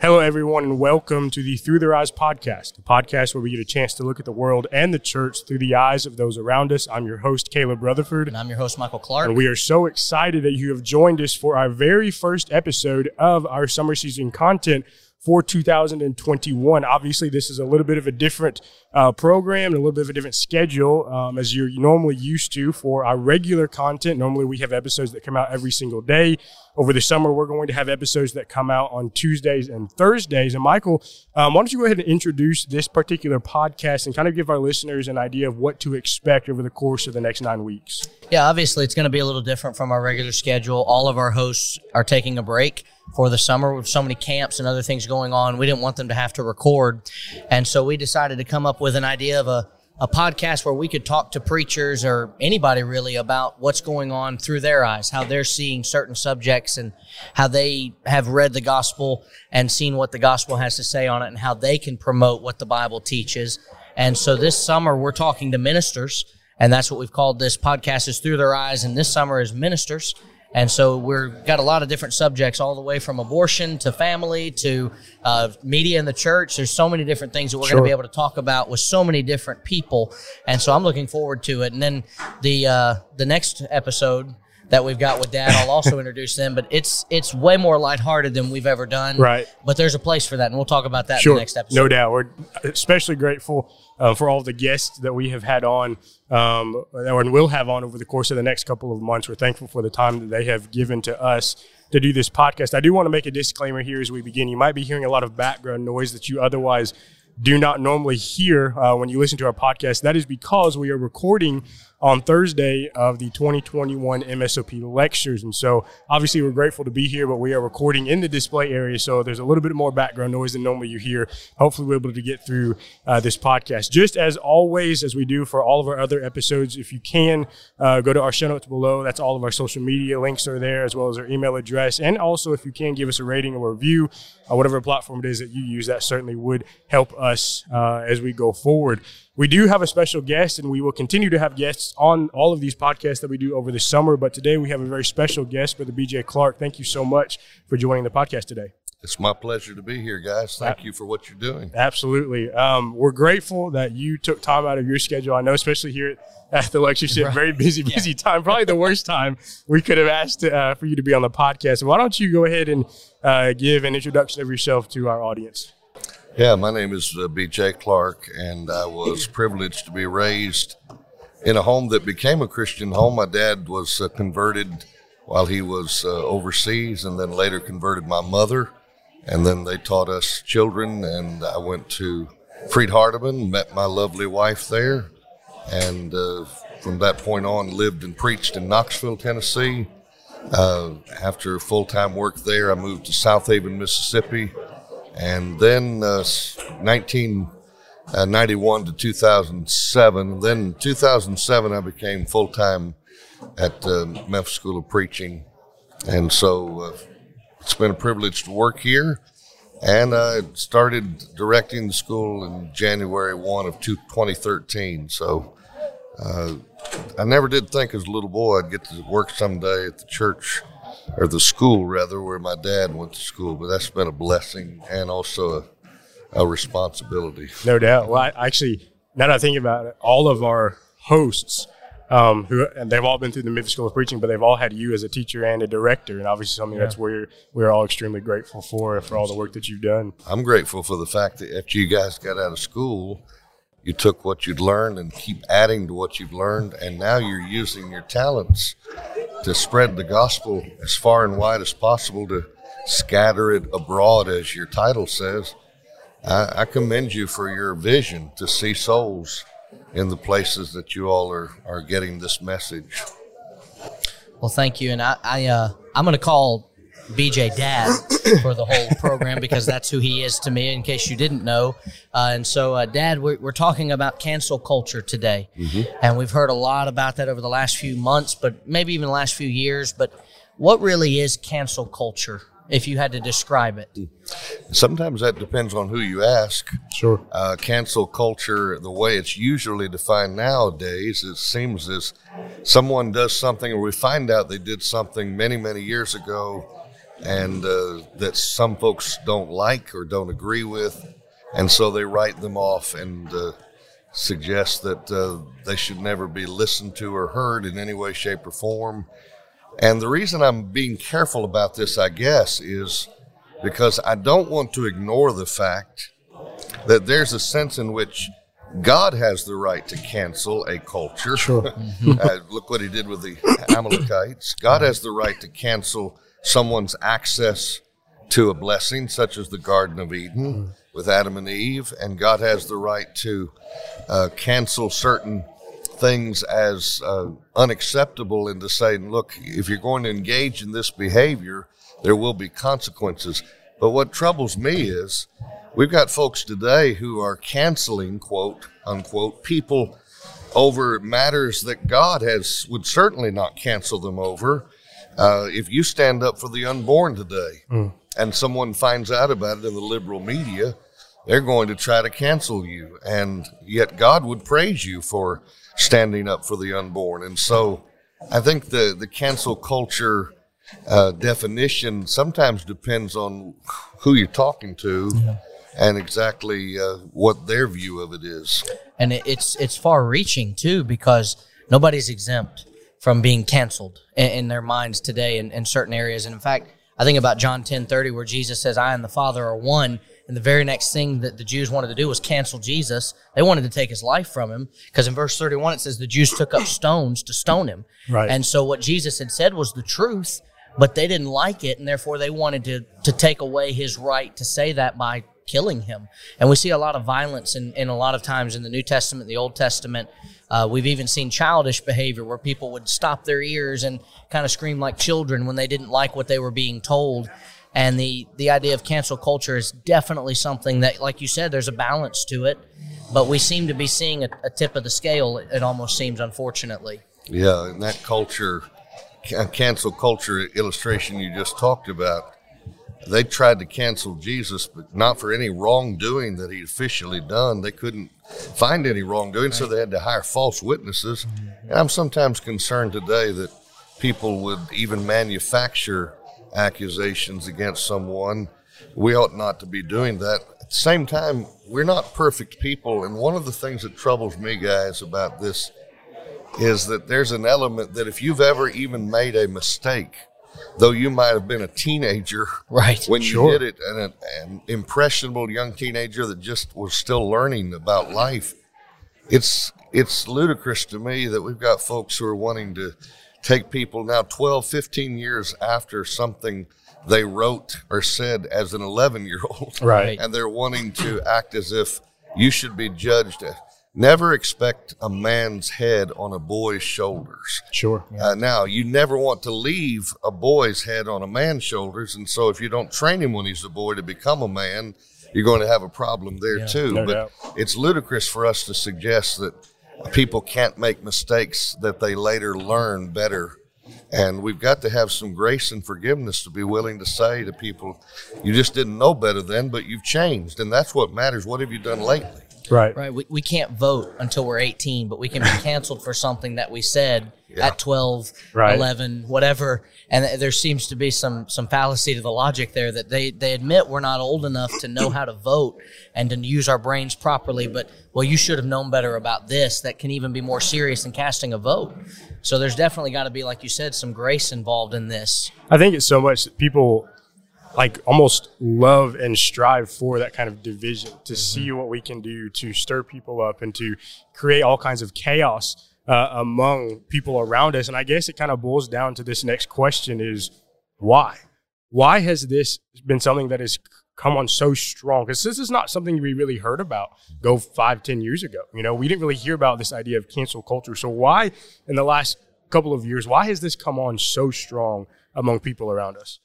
Hello, everyone, and welcome to the Through Their Eyes podcast, a podcast where we get a chance to look at the world and the church through the eyes of those around us. I'm your host, Caleb Rutherford. And I'm your host, Michael Clark. And we are so excited that you have joined us for our very first episode of our summer season content for 2021. Obviously, this is a little bit of a different uh, program and a little bit of a different schedule um, as you're normally used to for our regular content. Normally, we have episodes that come out every single day. Over the summer, we're going to have episodes that come out on Tuesdays and Thursdays. And Michael, um, why don't you go ahead and introduce this particular podcast and kind of give our listeners an idea of what to expect over the course of the next nine weeks? Yeah, obviously, it's going to be a little different from our regular schedule. All of our hosts are taking a break for the summer with so many camps and other things going on. We didn't want them to have to record. And so we decided to come up with an idea of a, a podcast where we could talk to preachers or anybody really about what's going on through their eyes, how they're seeing certain subjects and how they have read the gospel and seen what the gospel has to say on it and how they can promote what the Bible teaches. And so this summer we're talking to ministers and that's what we've called this podcast is through their eyes and this summer is ministers and so we've got a lot of different subjects, all the way from abortion to family to uh, media in the church. There's so many different things that we're sure. going to be able to talk about with so many different people. And so I'm looking forward to it. And then the uh, the next episode that we've got with Dad. I'll also introduce them, but it's it's way more lighthearted than we've ever done. Right. But there's a place for that, and we'll talk about that sure. in the next episode. No doubt. We're especially grateful uh, for all the guests that we have had on um, and will have on over the course of the next couple of months. We're thankful for the time that they have given to us to do this podcast. I do want to make a disclaimer here as we begin. You might be hearing a lot of background noise that you otherwise do not normally hear uh, when you listen to our podcast. That is because we are recording on Thursday of the 2021 MSOP lectures. And so obviously we're grateful to be here, but we are recording in the display area. So there's a little bit more background noise than normally you hear. Hopefully we're able to get through uh, this podcast. Just as always, as we do for all of our other episodes, if you can uh, go to our show notes below, that's all of our social media links are there as well as our email address. And also if you can give us a rating or review, uh, whatever platform it is that you use, that certainly would help us uh, as we go forward. We do have a special guest, and we will continue to have guests on all of these podcasts that we do over the summer. But today we have a very special guest, Brother BJ Clark. Thank you so much for joining the podcast today. It's my pleasure to be here, guys. Thank you for what you're doing. Absolutely. Um, we're grateful that you took time out of your schedule. I know, especially here at the lectureship, right. very busy, busy yeah. time. Probably the worst time we could have asked uh, for you to be on the podcast. Why don't you go ahead and uh, give an introduction of yourself to our audience? Yeah, my name is uh, B.J. Clark, and I was privileged to be raised in a home that became a Christian home. My dad was uh, converted while he was uh, overseas, and then later converted my mother, and then they taught us children. And I went to Freed-Hardeman, met my lovely wife there, and uh, from that point on, lived and preached in Knoxville, Tennessee. Uh, after full time work there, I moved to South Southaven, Mississippi and then uh, 1991 uh, to 2007. Then 2007, I became full time at uh, Memphis School of Preaching, and so uh, it's been a privilege to work here. And I started directing the school in January 1 of 2013. So uh, I never did think as a little boy I'd get to work someday at the church or the school rather, where my dad went to school. But that's been a blessing and also a, a responsibility. No doubt. Well, I, actually, now that I think about it, all of our hosts. Um, who and they've all been through the Memphis School of Preaching, but they've all had you as a teacher and a director, and obviously something yeah. that's where we're all extremely grateful for for all the work that you've done. I'm grateful for the fact that after you guys got out of school, you took what you'd learned and keep adding to what you've learned, and now you're using your talents to spread the gospel as far and wide as possible, to scatter it abroad, as your title says. I, I commend you for your vision to see souls in the places that you all are, are getting this message. Well, thank you, and I, I uh, I'm going to call BJ Dad for the whole program because that's who he is to me, in case you didn't know. Uh, and so, uh, Dad, we're, we're, talking about cancel culture today. Mm-hmm. And we've heard a lot about that over the last few months, but maybe even the last few years. But what really is cancel culture? If you had to describe it, sometimes that depends on who you ask. Sure. Uh, cancel culture, the way it's usually defined nowadays, it seems as someone does something, or we find out they did something many, many years ago, and uh, that some folks don't like or don't agree with, and so they write them off and uh, suggest that uh, they should never be listened to or heard in any way, shape, or form. And the reason I'm being careful about this, I guess, is because I don't want to ignore the fact that there's a sense in which God has the right to cancel a culture. Sure. uh, look what he did with the Amalekites. God has the right to cancel someone's access to a blessing, such as the Garden of Eden with Adam and Eve, and God has the right to uh, cancel certain things as uh, unacceptable and to say, look, if you're going to engage in this behavior, there will be consequences. But what troubles me is we've got folks today who are canceling, quote unquote, people over matters that God has would certainly not cancel them over. Uh, if you stand up for the unborn today mm. and someone finds out about it in the liberal media, they're going to try to cancel you. And yet God would praise you for standing up for the unborn. And so I think the, the cancel culture uh, definition sometimes depends on who you're talking to. Yeah. And exactly uh, what their view of it is, and it's it's far reaching too because nobody's exempt from being canceled in, in their minds today in, in certain areas. And in fact, I think about John ten thirty where Jesus says, "I and the Father are one." And the very next thing that the Jews wanted to do was cancel Jesus. They wanted to take his life from him because in verse 31 it says the Jews took up stones to stone him. Right. And so what Jesus had said was the truth, but they didn't like it and therefore they wanted to to take away his right to say that by killing him. And we see a lot of violence in, in a lot of times in the New Testament, the Old Testament. Uh, we've even seen childish behavior where people would stop their ears and kind of scream like children when they didn't like what they were being told. And the, the idea of cancel culture is definitely something that, like you said, there's a balance to it. But we seem to be seeing a, a tip of the scale, it almost seems, unfortunately. Yeah, and that culture, cancel culture illustration you just talked about, they tried to cancel Jesus, but not for any wrongdoing that he'd officially done. They couldn't find any wrongdoing, so they had to hire false witnesses. And I'm sometimes concerned today that people would even manufacture accusations against someone. We ought not to be doing that. At the same time, we're not perfect people. And one of the things that troubles me, guys, about this is that there's an element that if you've ever even made a mistake, though you might have been a teenager right when sure. you did it and an impressionable young teenager that just was still learning about life it's it's ludicrous to me that we've got folks who are wanting to take people now 12, 15 years after something they wrote or said as an 11 year old. Right. And they're wanting to act as if you should be judged. Never expect a man's head on a boy's shoulders. Sure. Uh, now, you never want to leave a boy's head on a man's shoulders. And so, if you don't train him when he's a boy to become a man, you're going to have a problem there yeah, too. No but doubt. it's ludicrous for us to suggest that people can't make mistakes that they later learn better. And we've got to have some grace and forgiveness to be willing to say to people, you just didn't know better then, but you've changed. And that's what matters. What have you done lately? Right. Right. We, we can't vote until we're 18, but we can be canceled for something that we said yeah. at 12, right. 11, whatever. And there seems to be some some fallacy to the logic there that they, they admit we're not old enough to know how to vote and to use our brains properly. But, well, you should have known better about this. That can even be more serious than casting a vote. So there's definitely got to be, like you said, some grace involved in this. I think it's so much that people like almost love and strive for that kind of division to mm-hmm. see what we can do to stir people up and to create all kinds of chaos uh, among people around us. And I guess it kind of boils down to this next question is why? Why has this been something that has come on so strong? Because this is not something we really heard about go five, ten years ago. You know, we didn't really hear about this idea of cancel culture. So why in the last couple of years, why has this come on so strong among people around us?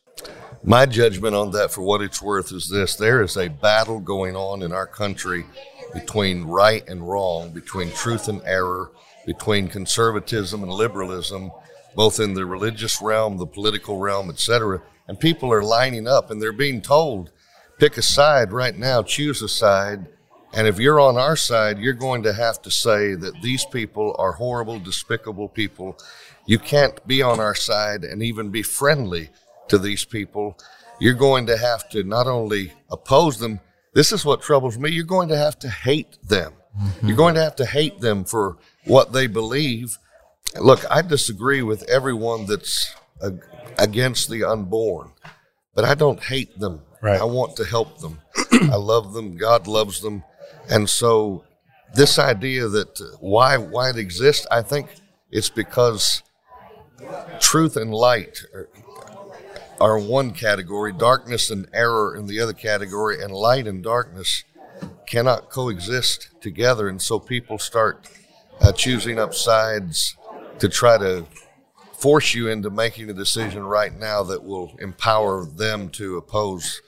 My judgment on that, for what it's worth, is this there is a battle going on in our country between right and wrong, between truth and error, between conservatism and liberalism, both in the religious realm, the political realm, etc. And people are lining up and they're being told, pick a side right now, choose a side. And if you're on our side, you're going to have to say that these people are horrible, despicable people. You can't be on our side and even be friendly to these people, you're going to have to not only oppose them, this is what troubles me, you're going to have to hate them. Mm-hmm. You're going to have to hate them for what they believe. Look, I disagree with everyone that's against the unborn, but I don't hate them. Right. I want to help them. I love them. God loves them. And so this idea that uh, why why it exists, I think it's because truth and light are, are one category, darkness and error in the other category, and light and darkness cannot coexist together. And so people start uh, choosing up sides to try to force you into making a decision right now that will empower them to oppose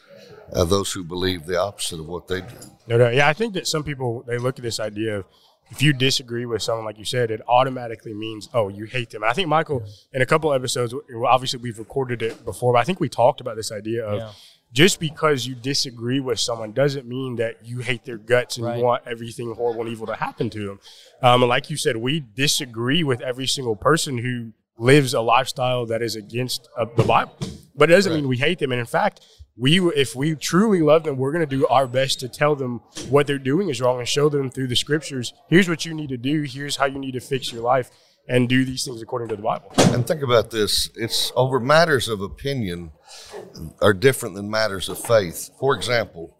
uh, those who believe the opposite of what they do. No, no, yeah, I think that some people they look at this idea of if you disagree with someone, like you said, it automatically means oh you hate them. And I think Michael, in a couple episodes, obviously we've recorded it before, but I think we talked about this idea of. Yeah. Just because you disagree with someone doesn't mean that you hate their guts and right. you want everything horrible and evil to happen to them. Um, and like you said, we disagree with every single person who lives a lifestyle that is against uh, the Bible. But it doesn't right. mean we hate them. And in fact, we if we truly love them, we're going to do our best to tell them what they're doing is wrong and show them through the scriptures. Here's what you need to do. Here's how you need to fix your life and do these things according to the Bible. And think about this: it's over matters of opinion are different than matters of faith. For example,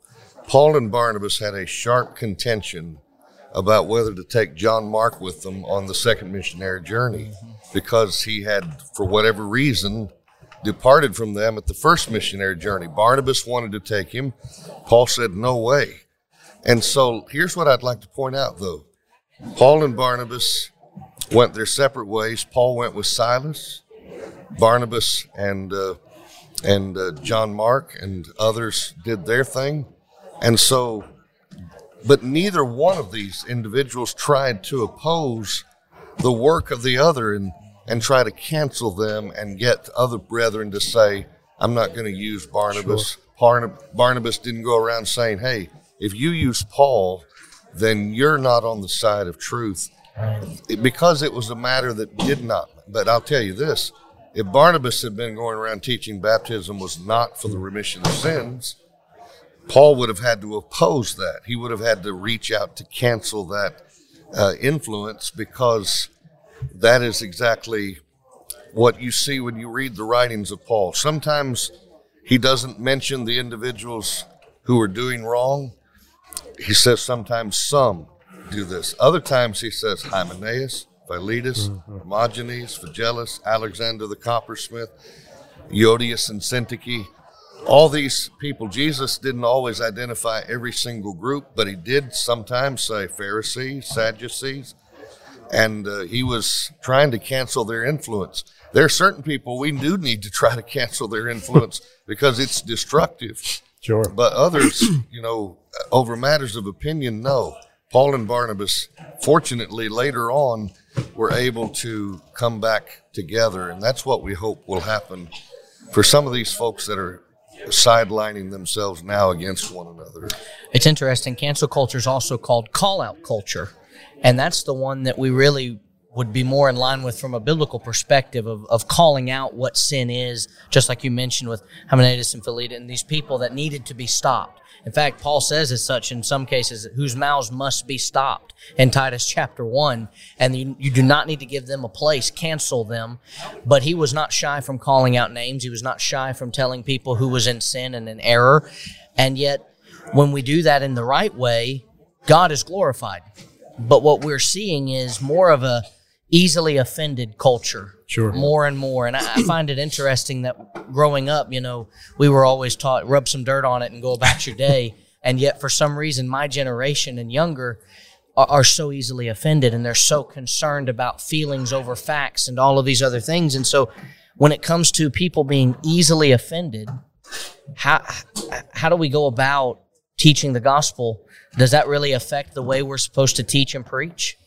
Paul and Barnabas had a sharp contention about whether to take John Mark with them on the second missionary journey because he had, for whatever reason, departed from them at the first missionary journey. Barnabas wanted to take him. Paul said, No way. And so here's what I'd like to point out, though Paul and Barnabas went their separate ways. Paul went with Silas, Barnabas and, uh, and uh, John Mark and others did their thing. And so, but neither one of these individuals tried to oppose the work of the other. And and try to cancel them and get other brethren to say, I'm not going to use Barnabas. Sure. Barnabas didn't go around saying, hey, if you use Paul, then you're not on the side of truth. It, because it was a matter that did not. But I'll tell you this if Barnabas had been going around teaching baptism was not for the remission of sins, Paul would have had to oppose that. He would have had to reach out to cancel that uh, influence because that is exactly what you see when you read the writings of Paul. Sometimes he doesn't mention the individuals who are doing wrong. He says sometimes some do this. Other times he says Hymenaeus, Philetus, mm-hmm. Hermogenes, Phygellus, Alexander the coppersmith, Euodias and Syntyche. All these people, Jesus didn't always identify every single group, but he did sometimes say Pharisees, Sadducees, and uh, he was trying to cancel their influence. There are certain people we do need to try to cancel their influence because it's destructive. Sure. But others, you know, over matters of opinion, no. Paul and Barnabas, fortunately, later on, were able to come back together, and that's what we hope will happen for some of these folks that are sidelining themselves now against one another. It's interesting. Cancel culture is also called call out culture. And that's the one that we really would be more in line with from a biblical perspective of, of calling out what sin is, just like you mentioned with Hymenaeus and Philetus and these people that needed to be stopped. In fact, Paul says as such in some cases, whose mouths must be stopped in Titus chapter 1. And you, you, do not need to give them a place, cancel them. But he was not shy from calling out names. He was not shy from telling people who was in sin and in error. And yet, when we do that in the right way, God is glorified. But what we're seeing is more of a easily offended culture. Sure. More and more. And I, I find it interesting that growing up, you know, we were always taught rub some dirt on it and go about your day. and yet, for some reason, my generation and younger are, are so easily offended and they're so concerned about feelings over facts and all of these other things. And so, when it comes to people being easily offended, how how do we go about teaching the gospel does that really affect the way we're supposed to teach and preach?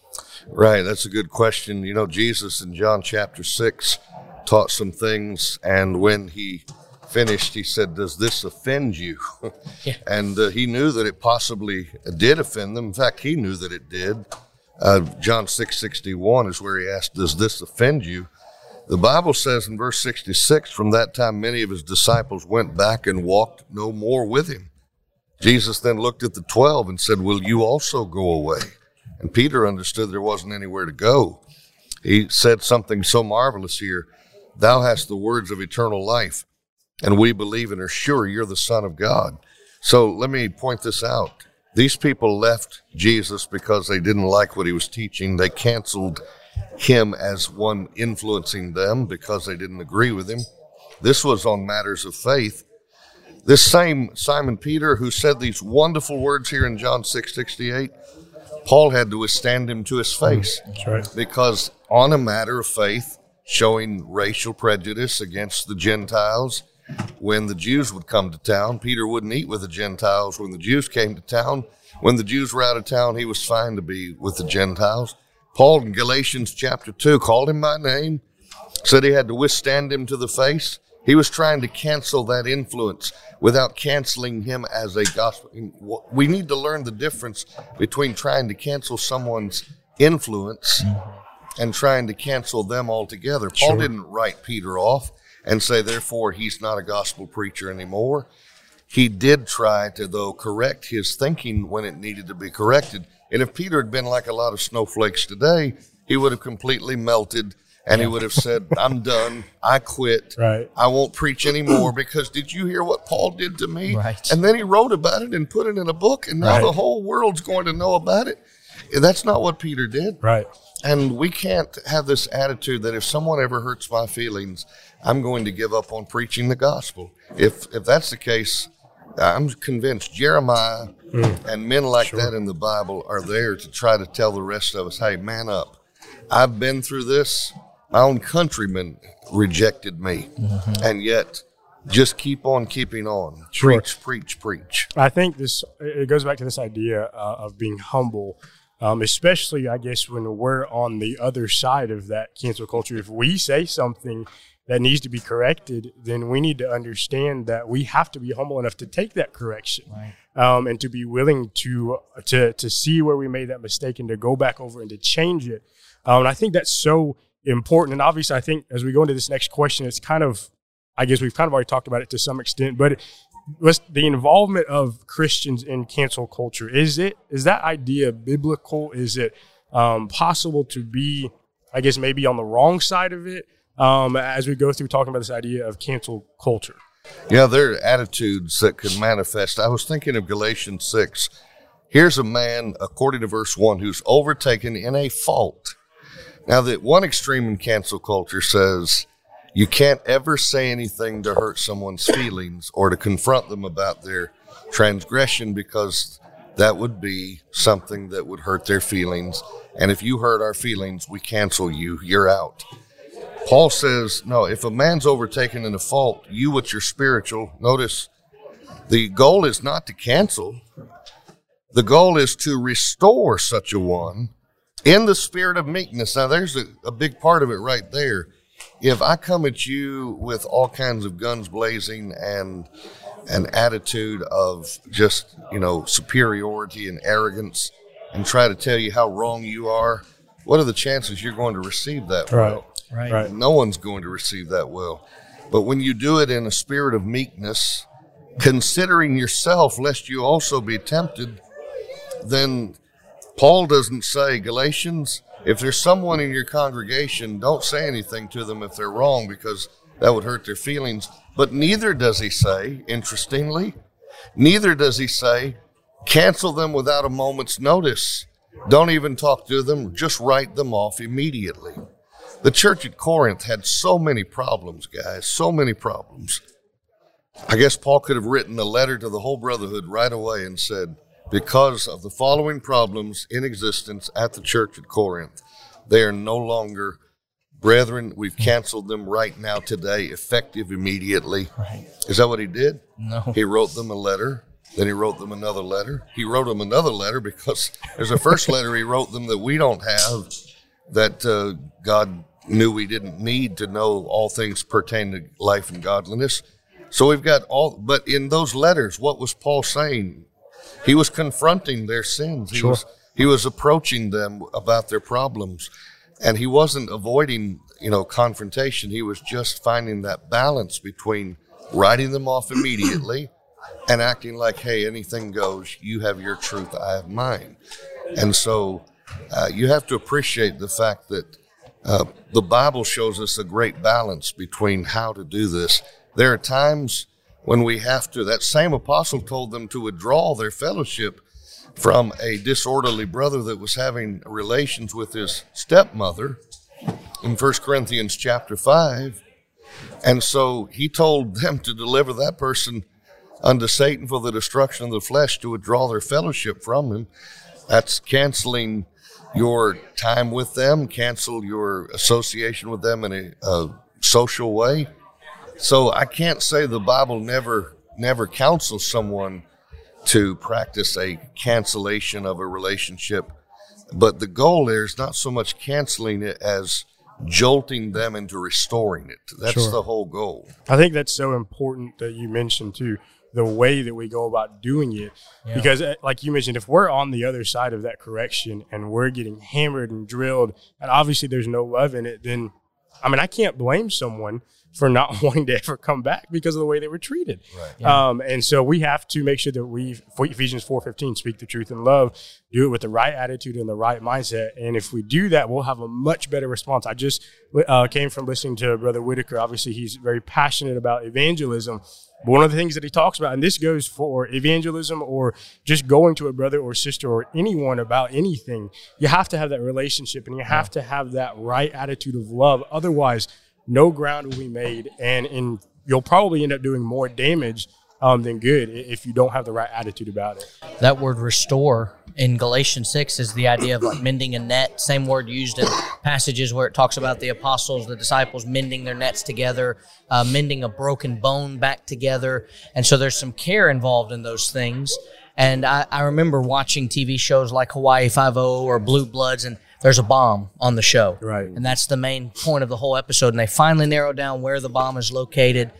Right. That's a good question. You know, Jesus in John chapter 6 taught some things, and when he finished, he said, Does this offend you? Yeah. and uh, he knew that it possibly did offend them. In fact, he knew that it did. Uh, John 6 61 is where he asked, Does this offend you? The Bible says in verse 66 from that time, many of his disciples went back and walked no more with him. Jesus then looked at the 12 and said, Will you also go away? And Peter understood there wasn't anywhere to go. He said something so marvelous here Thou hast the words of eternal life, and we believe and are sure you're the Son of God. So let me point this out. These people left Jesus because they didn't like what he was teaching. They canceled him as one influencing them because they didn't agree with him. This was on matters of faith. This same Simon Peter who said these wonderful words here in John 6 68, Paul had to withstand him to his face. Mm, that's right. Because on a matter of faith, showing racial prejudice against the Gentiles, when the Jews would come to town, Peter wouldn't eat with the Gentiles. When the Jews came to town, when the Jews were out of town, he was fine to be with the Gentiles. Paul in Galatians chapter 2 called him by name, said he had to withstand him to the face. He was trying to cancel that influence without canceling him as a gospel. We need to learn the difference between trying to cancel someone's influence mm-hmm. and trying to cancel them altogether. Paul Sure. didn't write Peter off and say, therefore, he's not a gospel preacher anymore. He did try to, though, correct his thinking when it needed to be corrected. And if Peter had been like a lot of snowflakes today, he would have completely melted and he would have said, I'm done. I quit. Right. I won't preach anymore because did you hear what Paul did to me? Right. And then he wrote about it and put it in a book, and now Right. the whole world's going to know about it. That's not what Peter did. Right. And we can't have this attitude that if someone ever hurts my feelings, I'm going to give up on preaching the gospel. If if that's the case, I'm convinced Jeremiah mm. and men like that in the Bible are there to try to tell the rest of us, hey, man up. I've been through this. My own countrymen rejected me. And yet, just keep on keeping on. Sure. Preach, preach, preach. I think this it goes back to this idea uh, of being humble, um, especially I guess when we're on the other side of that cancel culture. If we say something that needs to be corrected, then we need to understand that we have to be humble enough to take that correction, um, and to be willing to to to see where we made that mistake and to go back over and to change it. Um, and I think that's so important. And obviously, I think as we go into this next question, it's kind of I guess we've kind of already talked about it to some extent, but was the involvement of Christians in cancel culture is it is that idea biblical? Is it um, possible to be, I guess, maybe on the wrong side of it um, as we go through talking about this idea of cancel culture? Yeah, there are attitudes that can manifest. I was thinking of Galatians 6. Here's a man, according to verse 1, who's overtaken in a fault. Now, that one extreme in cancel culture says you can't ever say anything to hurt someone's feelings or to confront them about their transgression because that would be something that would hurt their feelings. And if you hurt our feelings, we cancel you. You're out. Paul says, no, if a man's overtaken in a fault, you with your spiritual, notice the goal is not to cancel. The goal is to restore such a one in the spirit of meekness. Now, there's a, a big part of it right there. If I come at you with all kinds of guns blazing and an attitude of just, you know, superiority and arrogance and try to tell you how wrong you are, what are the chances you're going to receive that Right. well? Right. Right. No one's going to receive that well. But when you do it in a spirit of meekness, considering yourself, lest you also be tempted, then Paul doesn't say, Galatians, if there's someone in your congregation, don't say anything to them if they're wrong because that would hurt their feelings. But neither does he say, interestingly, neither does he say, cancel them without a moment's notice. Don't even talk to them, just write them off immediately. The church at Corinth had so many problems, guys, so many problems. I guess Paul could have written a letter to the whole brotherhood right away and said, because of the following problems in existence at the church at Corinth, they are no longer brethren. We've canceled them right now today, effective immediately. Right. Is that what he did? No. He wrote them a letter. Then he wrote them another letter. He wrote them another letter because there's a first letter he wrote them that we don't have that uh, God knew we didn't need to know all things pertaining to life and godliness. So we've got all, but in those letters, what was Paul saying? He was confronting their sins. He Sure. was he was approaching them about their problems, and he wasn't avoiding you know, confrontation. He was just finding that balance between writing them off immediately and acting like, hey, anything goes. You have your truth, I have mine. And so uh, you have to appreciate the fact that uh, the Bible shows us a great balance between how to do this. There are times when we have to, that same apostle told them to withdraw their fellowship from a disorderly brother that was having relations with his stepmother in 1 Corinthians chapter 5. And so he told them to deliver that person unto Satan for the destruction of the flesh to withdraw their fellowship from him. That's canceling your time with them, cancel your association with them in a, a social way. So I can't say the Bible never never counsels someone to practice a cancellation of a relationship, but the goal there is not so much canceling it as jolting them into restoring it. That's Sure. the whole goal. I think that's so important that you mentioned too the way that we go about doing it because uh, like you mentioned if we're on the other side of that correction and we're getting hammered and drilled and obviously there's no love in it then I mean I can't blame someone for not wanting to ever come back because of the way they were treated. Right. Um, and so we have to make sure that we, for Ephesians 4.15, speak the truth in love, do it with the right attitude and the right mindset. And if we do that, we'll have a much better response. I just uh, came from listening to Brother Whitaker. Obviously, he's very passionate about evangelism. But one of the things that he talks about, and this goes for evangelism or just going to a brother or sister or anyone about anything, you have to have that relationship and you have to have that right attitude of love. Otherwise, no ground will be made, and and you'll probably end up doing more damage um, than good if you don't have the right attitude about it. That word restore in Galatians 6 is the idea of like mending a net. Same word used in passages where it talks about the apostles, the disciples mending their nets together, uh, mending a broken bone back together. And so there's some care involved in those things. And I, I remember watching TV shows like Hawaii Five O or Blue Bloods, and there's a bomb on the show. Right. And that's the main point of the whole episode. And they finally narrow down where the bomb is located.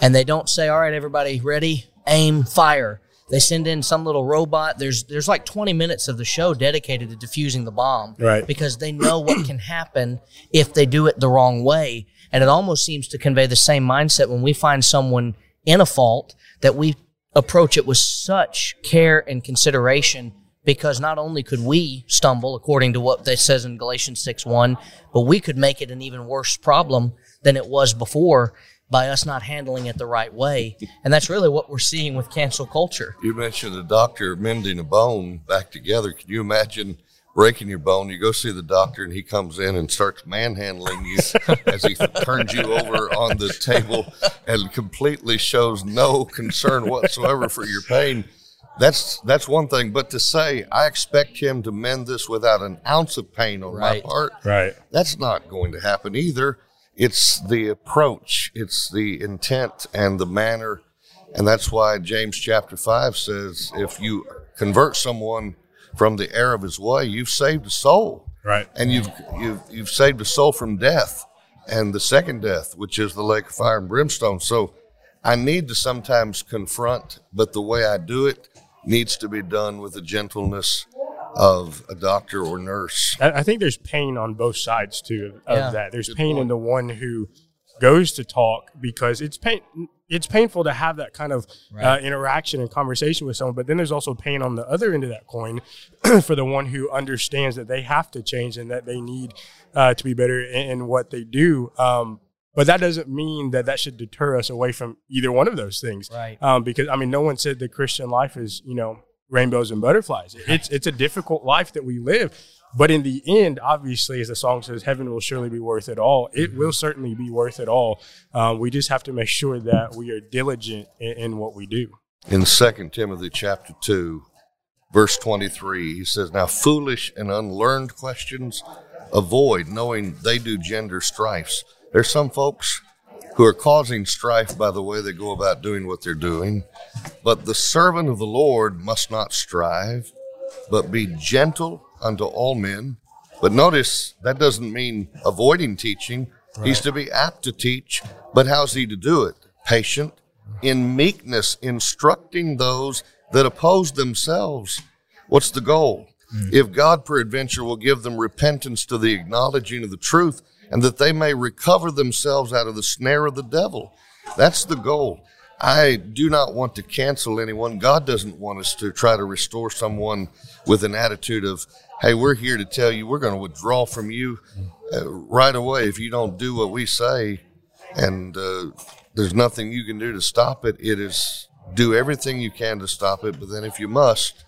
And they don't say, all right, everybody, ready, aim, fire. They send in some little robot. There's there's like 20 minutes of the show dedicated to defusing the bomb. Right. Because they know what can happen if they do it the wrong way. And it almost seems to convey the same mindset when we find someone in a fault that we approach it with such care and consideration because not only could we stumble according to what that says in Galatians 6 1, but we could make it an even worse problem than it was before by us not handling it the right way. And that's really what we're seeing with cancel culture. You mentioned a doctor mending a bone back together. Can you imagine breaking your bone? You go see the doctor and he comes in and starts manhandling you as he turns you over on the table and completely shows no concern whatsoever for your pain. That's that's one thing, but to say I expect him to mend this without an ounce of pain on Right. my part, Right. that's not going to happen either. It's the approach, it's the intent and the manner. And that's why James chapter 5 says if you convert someone from the error of his way, you've saved a soul. Right. And you've, you've, you've saved a soul from death and the second death, which is the lake of fire and brimstone. So I need to sometimes confront, but the way I do it needs to be done with the gentleness of a doctor or nurse. I, I think there's pain on both sides too of, of Yeah. that. There's Good pain in the one who goes to talk because it's pain. It's painful to have that kind of uh, interaction and conversation with someone, but then there's also pain on the other end of that coin for the one who understands that they have to change and that they need uh, to be better in, in what they do. Um, but that doesn't mean that that should deter us away from either one of those things. Right. Um, because I mean, no one said the Christian life is you know rainbows and butterflies. It's it's a difficult life that we live, but in the end, obviously, as the song says, heaven will surely be worth it all. It will certainly be worth it all. Um, we just have to make sure that we are diligent in, in what we do. in 2 Timothy chapter 2, verse 23, he says, Now foolish and unlearned questions avoid, knowing they do gender strifes. There's some folks who are causing strife by the way they go about doing what they're doing. But the servant of the Lord must not strive, but be gentle unto all men. But notice that doesn't mean avoiding teaching. He's to be apt to teach, but how's he to do it? Patient, in meekness, instructing those that oppose themselves. What's the goal? Hmm. If God peradventure will give them repentance to the acknowledging of the truth and that they may recover themselves out of the snare of the devil. That's the goal. I do not want to cancel anyone. God doesn't want us to try to restore someone with an attitude of, hey, we're here to tell you we're going to withdraw from you uh, right away if you don't do what we say. And uh, there's nothing you can do to stop it. It is do everything you can to stop it. But then if you must,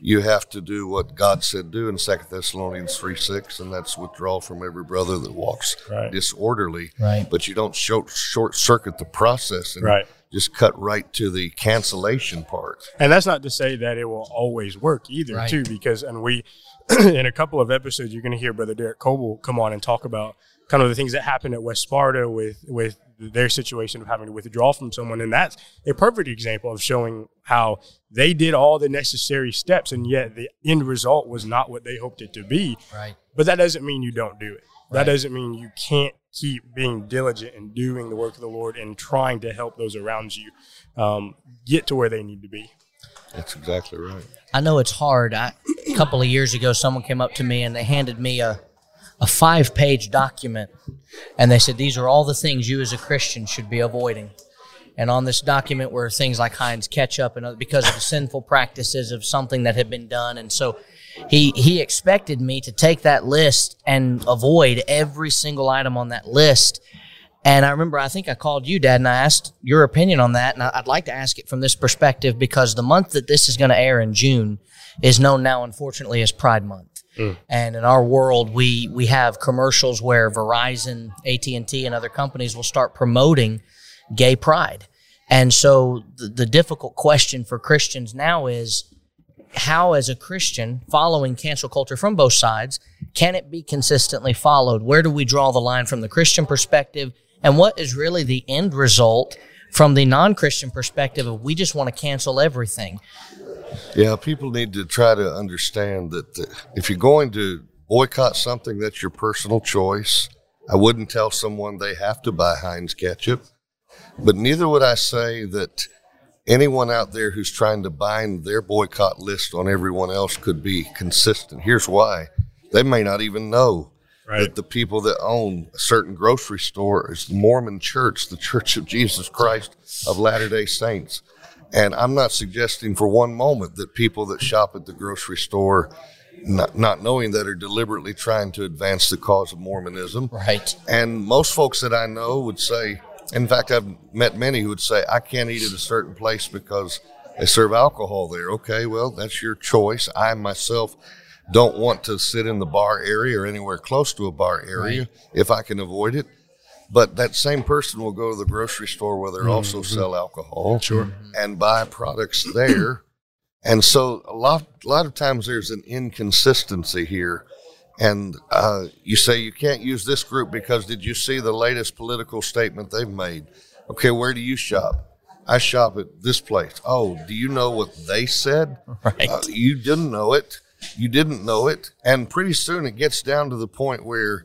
you have to do what God said do in Second Thessalonians 3 6, and that's withdraw from every brother that walks Right. disorderly. Right. But you don't short, short circuit the process and Right. just cut right to the cancellation part. And that's not to say that it will always work either, Right. too, because and we in a couple of episodes you're going to hear Brother Derek Coble come on and talk about kind of the things that happened at West Sparta with with their situation of having to withdraw from someone, and that's a perfect example of showing how they did all the necessary steps, and yet the end result was not what they hoped it to be. Right. But that doesn't mean you don't do it. That doesn't mean you can't keep being diligent and doing the work of the Lord and trying to help those around you um, get to where they need to be. That's exactly right. I know it's hard. I, a couple of years ago, someone came up to me and they handed me a, a five page document. And they said, These are all the things you as a Christian should be avoiding. And on this document were things like Heinz ketchup and other, because of the sinful practices of something that had been done. And so he, he expected me to take that list and avoid every single item on that list. And I remember, I think I called you, Dad, and I asked your opinion on that. And I'd like to ask it from this perspective because the month that this is going to air in June is known now, unfortunately, as Pride Month. Mm. And in our world, we we have commercials where Verizon, AT and T, and other companies will start promoting gay pride. And so the, the difficult question for Christians now is how, as a Christian, following cancel culture from both sides, can it be consistently followed? Where do we draw the line from the Christian perspective? And what is really the end result from the non Christian perspective of we just want to cancel everything? Yeah, people need to try to understand that uh, if you're going to boycott something, that's your personal choice. I wouldn't tell someone they have to buy Heinz ketchup, but neither would I say that anyone out there who's trying to bind their boycott list on everyone else could be consistent. Here's why they may not even know Right. that the people that own a certain grocery store is the Mormon Church, the Church of Jesus Christ of Latter day Saints. And I'm not suggesting for one moment that people that shop at the grocery store, not, not knowing that, are deliberately trying to advance the cause of Mormonism. Right. And most folks that I know would say, in fact, I've met many who would say, I can't eat at a certain place because they serve alcohol there. Okay, well, that's your choice. I myself don't want to sit in the bar area or anywhere close to a bar area if I can avoid it. But that same person will go to the grocery store where they also sell alcohol Sure. and buy products there. And so a lot, a lot of times there's an inconsistency here. And uh, you say you can't use this group because did you see the latest political statement they've made? Okay, where do you shop? I shop at this place. Oh, do you know what they said? Right. Uh, you didn't know it. You didn't know it. And pretty soon it gets down to the point where,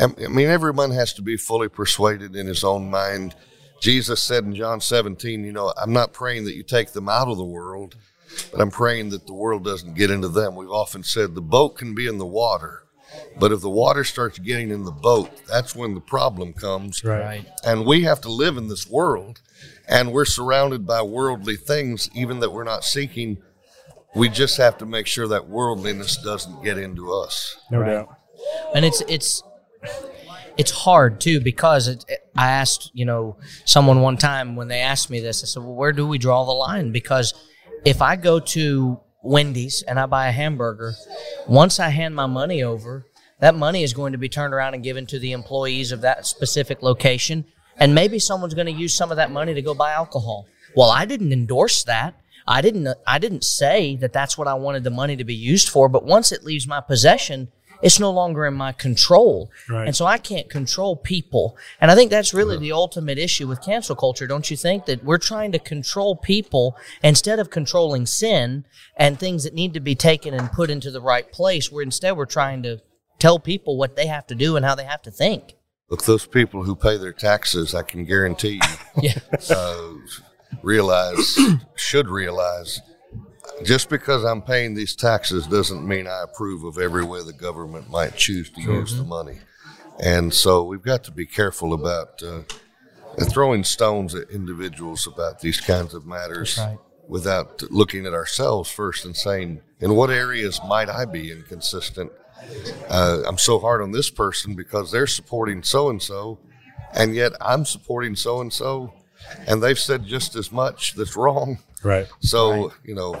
I I mean, everyone has to be fully persuaded in his own mind. Jesus said in John 17, you know, I'm not praying that you take them out of the world, but I'm praying that the world doesn't get into them. We've often said the boat can be in the water, but if the water starts getting in the boat, that's when the problem comes. Right. Right. And we have to live in this world, and we're surrounded by worldly things, even that we're not seeking. We just have to make sure that worldliness doesn't get into us. No Right. doubt. and it's it's it's hard too because it, it- I asked you know someone one time when they asked me this I said well where do we draw the line? Because if I go to Wendy's and I buy a hamburger once I hand my money over that money is going to be turned around and given to the employees of that specific location and maybe someone's going to use some of that money to go buy alcohol. Well I didn't endorse that. I didn't I didn't say that that's what I wanted the money to be used for but once it leaves my possession it's no longer in my control. Right. And so I can't control people. And I think that's really the ultimate issue with cancel culture, don't you think? That we're trying to control people instead of controlling sin and things that need to be taken and put into the right place. Where instead we're trying to tell people what they have to do and how they have to think. Look, those people who pay their taxes, I can guarantee you, Yeah. uh, realize, should realize, just because I'm paying these taxes doesn't mean I approve of every way the government might choose to use the money. And so we've got to be careful about uh, throwing stones at individuals about these kinds of matters right. without looking at ourselves first and saying, in what areas might I be inconsistent? Uh, I'm so hard on this person because they're supporting so and so, and yet I'm supporting so and so, and they've said just as much that's wrong. Right. So, you know,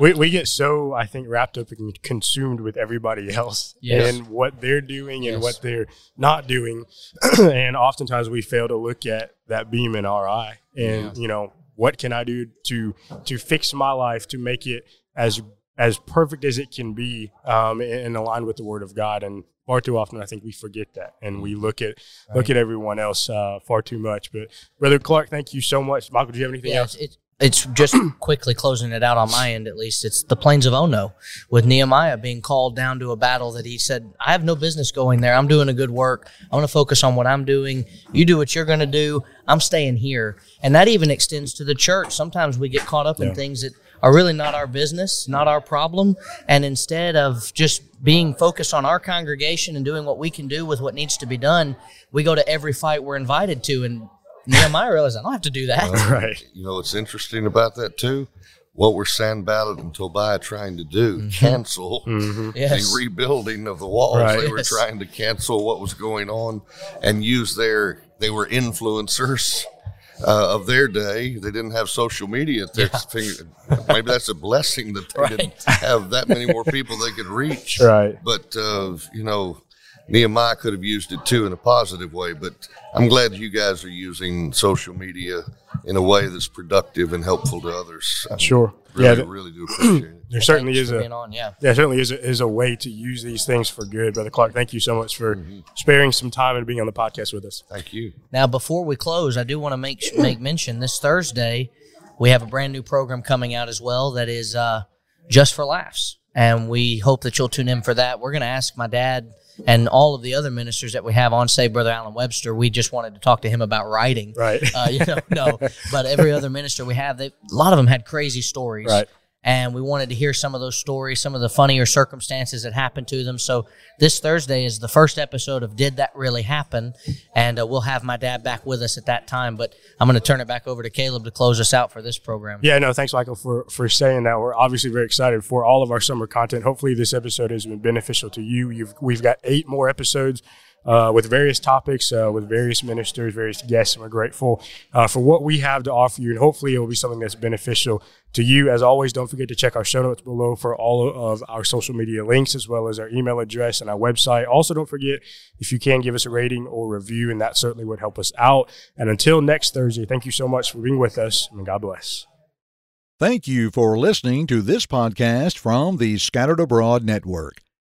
We, we get so I think wrapped up and consumed with everybody else Yes. and what they're doing and what they're not doing, and oftentimes we fail to look at that beam in our eye and you know what can I do to to fix my life to make it as as perfect as it can be um, and, and aligned with the Word of God and. Far too often, I think we forget that, and we look at look at everyone else uh, far too much. But brother Clark, thank you so much. Michael, do you have anything Yeah, else? it's, it's, just quickly closing it out on my end, at least. It's the plains of Ono with Nehemiah being called down to a battle that he said, I have no business going there. I'm doing a good work. I want to focus on what I'm doing. You do what you're going to do. I'm staying here. And that even extends to the church. Sometimes we get caught up in things that are really not our business, not our problem. And instead of just being focused on our congregation and doing what we can do with what needs to be done, we go to every fight we're invited to. And Nehemiah realized, I don't have to do that. right. you know what's interesting about that too? What were Sanballat and Tobiah trying to do? Cancel Yes. the rebuilding of the walls. Right. They were trying to cancel what was going on and use their. They were influencers uh, of their day. They didn't have social media at their finger. Maybe that's a blessing that they didn't have that many more people they could reach. Right. But uh, you know, Nehemiah could have used it too in a positive way. But I'm glad you guys are using social media in a way that's productive and helpful to others. I Sure. Really, Yeah, th- really do appreciate it. There certainly Thanks is a on, yeah. there certainly is a, is a way to use these things for good, brother Clark. Thank you so much for sparing some time and being on the podcast with us. Thank you. Now, before we close, I do want to make make mention this Thursday we have a brand new program coming out as well that is uh, just for laughs, and we hope that you'll tune in for that. We're going to ask my dad and all of the other ministers that we have on, say Brother Alan Webster. We just wanted to talk to him about writing, Right. Uh, you know, no, but every other minister we have, they a lot of them had crazy stories, Right. And we wanted to hear some of those stories, some of the funnier circumstances that happened to them. So this Thursday is the first episode of Did That Really Happen? And uh, we'll have my dad back with us at that time. But I'm going to turn it back over to Caleb to close us out for this program. Yeah, no, thanks, Michael, for for saying that. We're obviously very excited for all of our summer content. Hopefully, this episode has been beneficial to you. You've we've got eight more episodes. Uh, with various topics, uh, with various ministers, various guests, and we're grateful uh, for what we have to offer you. And hopefully, it will be something that's beneficial to you. As always, don't forget to check our show notes below for all of our social media links, as well as our email address and our website. Also, don't forget if you can give us a rating or review, and that certainly would help us out. And until next Thursday, thank you so much for being with us, and God bless. Thank you for listening to this podcast from the Scattered Abroad Network.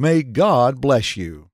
May God bless you.